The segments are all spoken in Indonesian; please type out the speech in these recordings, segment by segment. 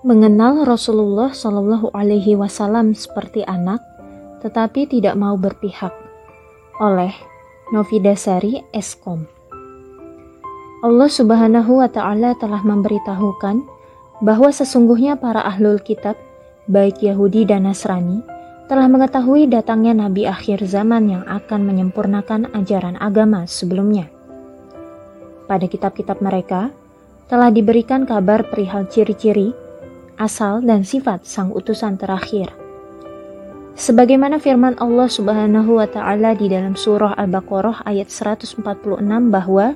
mengenal Rasulullah Shallallahu Alaihi Wasallam seperti anak, tetapi tidak mau berpihak. Oleh Novidasari Eskom. Allah Subhanahu wa Ta'ala telah memberitahukan bahwa sesungguhnya para ahlul kitab, baik Yahudi dan Nasrani, telah mengetahui datangnya nabi akhir zaman yang akan menyempurnakan ajaran agama sebelumnya. Pada kitab-kitab mereka telah diberikan kabar perihal ciri-ciri asal dan sifat sang utusan terakhir. Sebagaimana firman Allah Subhanahu wa taala di dalam surah Al-Baqarah ayat 146 bahwa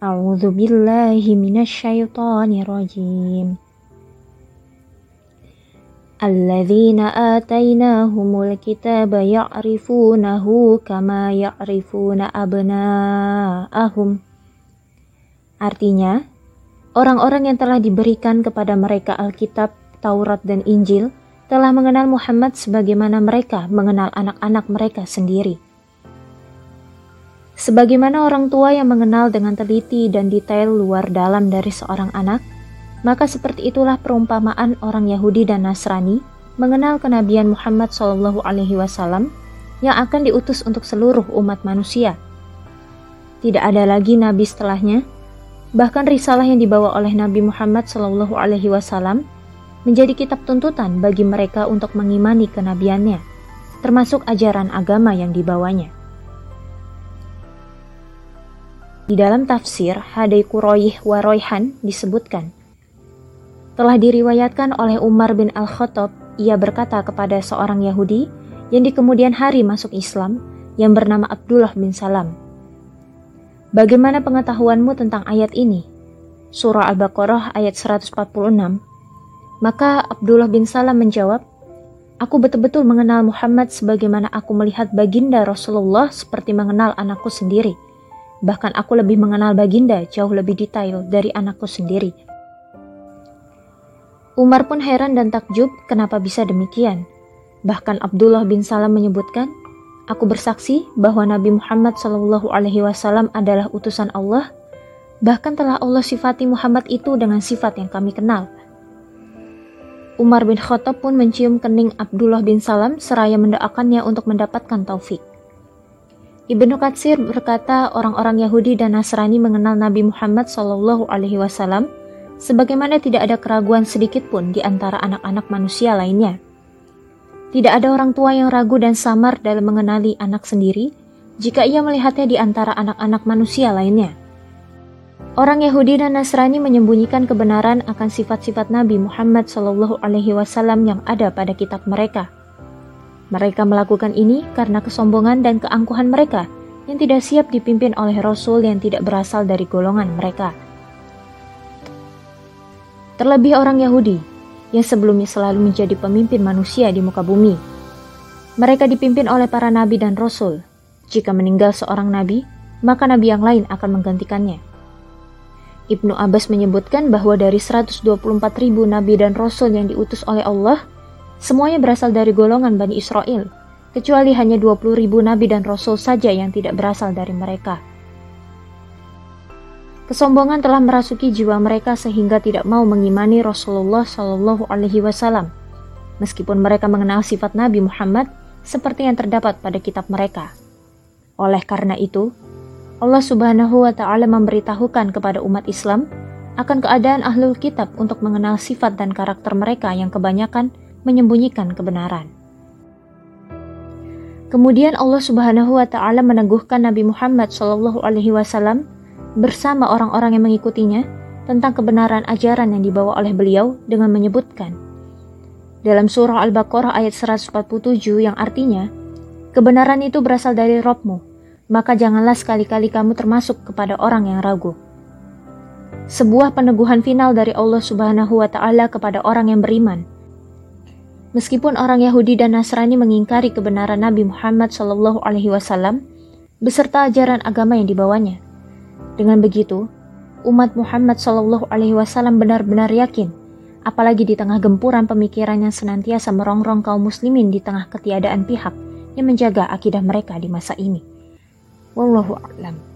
A'udzu billahi minasyaitonir rajim. Alladzina atainahumul kitaba ya'rifunahu kama ya'rifuna abna'ahum. Artinya, Orang-orang yang telah diberikan kepada mereka Alkitab, Taurat, dan Injil telah mengenal Muhammad sebagaimana mereka mengenal anak-anak mereka sendiri. Sebagaimana orang tua yang mengenal dengan teliti dan detail luar dalam dari seorang anak, maka seperti itulah perumpamaan orang Yahudi dan Nasrani mengenal kenabian Muhammad Shallallahu Alaihi Wasallam yang akan diutus untuk seluruh umat manusia. Tidak ada lagi nabi setelahnya Bahkan risalah yang dibawa oleh Nabi Muhammad Shallallahu Alaihi Wasallam menjadi kitab tuntutan bagi mereka untuk mengimani kenabiannya, termasuk ajaran agama yang dibawanya. Di dalam tafsir Hadai Kuroyih Waroyhan disebutkan, telah diriwayatkan oleh Umar bin Al-Khattab, ia berkata kepada seorang Yahudi yang di kemudian hari masuk Islam yang bernama Abdullah bin Salam, Bagaimana pengetahuanmu tentang ayat ini? Surah Al-Baqarah ayat 146. Maka Abdullah bin Salam menjawab, Aku betul-betul mengenal Muhammad sebagaimana aku melihat baginda Rasulullah seperti mengenal anakku sendiri. Bahkan aku lebih mengenal baginda jauh lebih detail dari anakku sendiri. Umar pun heran dan takjub kenapa bisa demikian. Bahkan Abdullah bin Salam menyebutkan, Aku bersaksi bahwa Nabi Muhammad Shallallahu Alaihi Wasallam adalah utusan Allah. Bahkan telah Allah sifati Muhammad itu dengan sifat yang kami kenal. Umar bin Khattab pun mencium kening Abdullah bin Salam seraya mendoakannya untuk mendapatkan taufik. Ibnu Katsir berkata orang-orang Yahudi dan Nasrani mengenal Nabi Muhammad Shallallahu Alaihi Wasallam sebagaimana tidak ada keraguan sedikit pun di antara anak-anak manusia lainnya. Tidak ada orang tua yang ragu dan samar dalam mengenali anak sendiri jika ia melihatnya di antara anak-anak manusia lainnya. Orang Yahudi dan Nasrani menyembunyikan kebenaran akan sifat-sifat Nabi Muhammad Wasallam yang ada pada kitab mereka. Mereka melakukan ini karena kesombongan dan keangkuhan mereka yang tidak siap dipimpin oleh Rasul yang tidak berasal dari golongan mereka. Terlebih orang Yahudi yang sebelumnya selalu menjadi pemimpin manusia di muka bumi. Mereka dipimpin oleh para nabi dan rasul. Jika meninggal seorang nabi, maka nabi yang lain akan menggantikannya. Ibnu Abbas menyebutkan bahwa dari 124 ribu nabi dan rasul yang diutus oleh Allah, semuanya berasal dari golongan Bani Israel, kecuali hanya 20 ribu nabi dan rasul saja yang tidak berasal dari mereka. Kesombongan telah merasuki jiwa mereka sehingga tidak mau mengimani Rasulullah Shallallahu Alaihi Wasallam, meskipun mereka mengenal sifat Nabi Muhammad seperti yang terdapat pada kitab mereka. Oleh karena itu, Allah Subhanahu wa Ta'ala memberitahukan kepada umat Islam akan keadaan ahlul kitab untuk mengenal sifat dan karakter mereka yang kebanyakan menyembunyikan kebenaran. Kemudian Allah Subhanahu wa taala meneguhkan Nabi Muhammad Shallallahu alaihi wasallam bersama orang-orang yang mengikutinya tentang kebenaran ajaran yang dibawa oleh beliau dengan menyebutkan dalam surah Al-Baqarah ayat 147 yang artinya kebenaran itu berasal dari Robmu maka janganlah sekali-kali kamu termasuk kepada orang yang ragu. Sebuah peneguhan final dari Allah Subhanahu wa taala kepada orang yang beriman. Meskipun orang Yahudi dan Nasrani mengingkari kebenaran Nabi Muhammad wasallam beserta ajaran agama yang dibawanya, dengan begitu, umat Muhammad Shallallahu Alaihi Wasallam benar-benar yakin, apalagi di tengah gempuran pemikiran yang senantiasa merongrong kaum muslimin di tengah ketiadaan pihak yang menjaga akidah mereka di masa ini. Wallahu a'lam.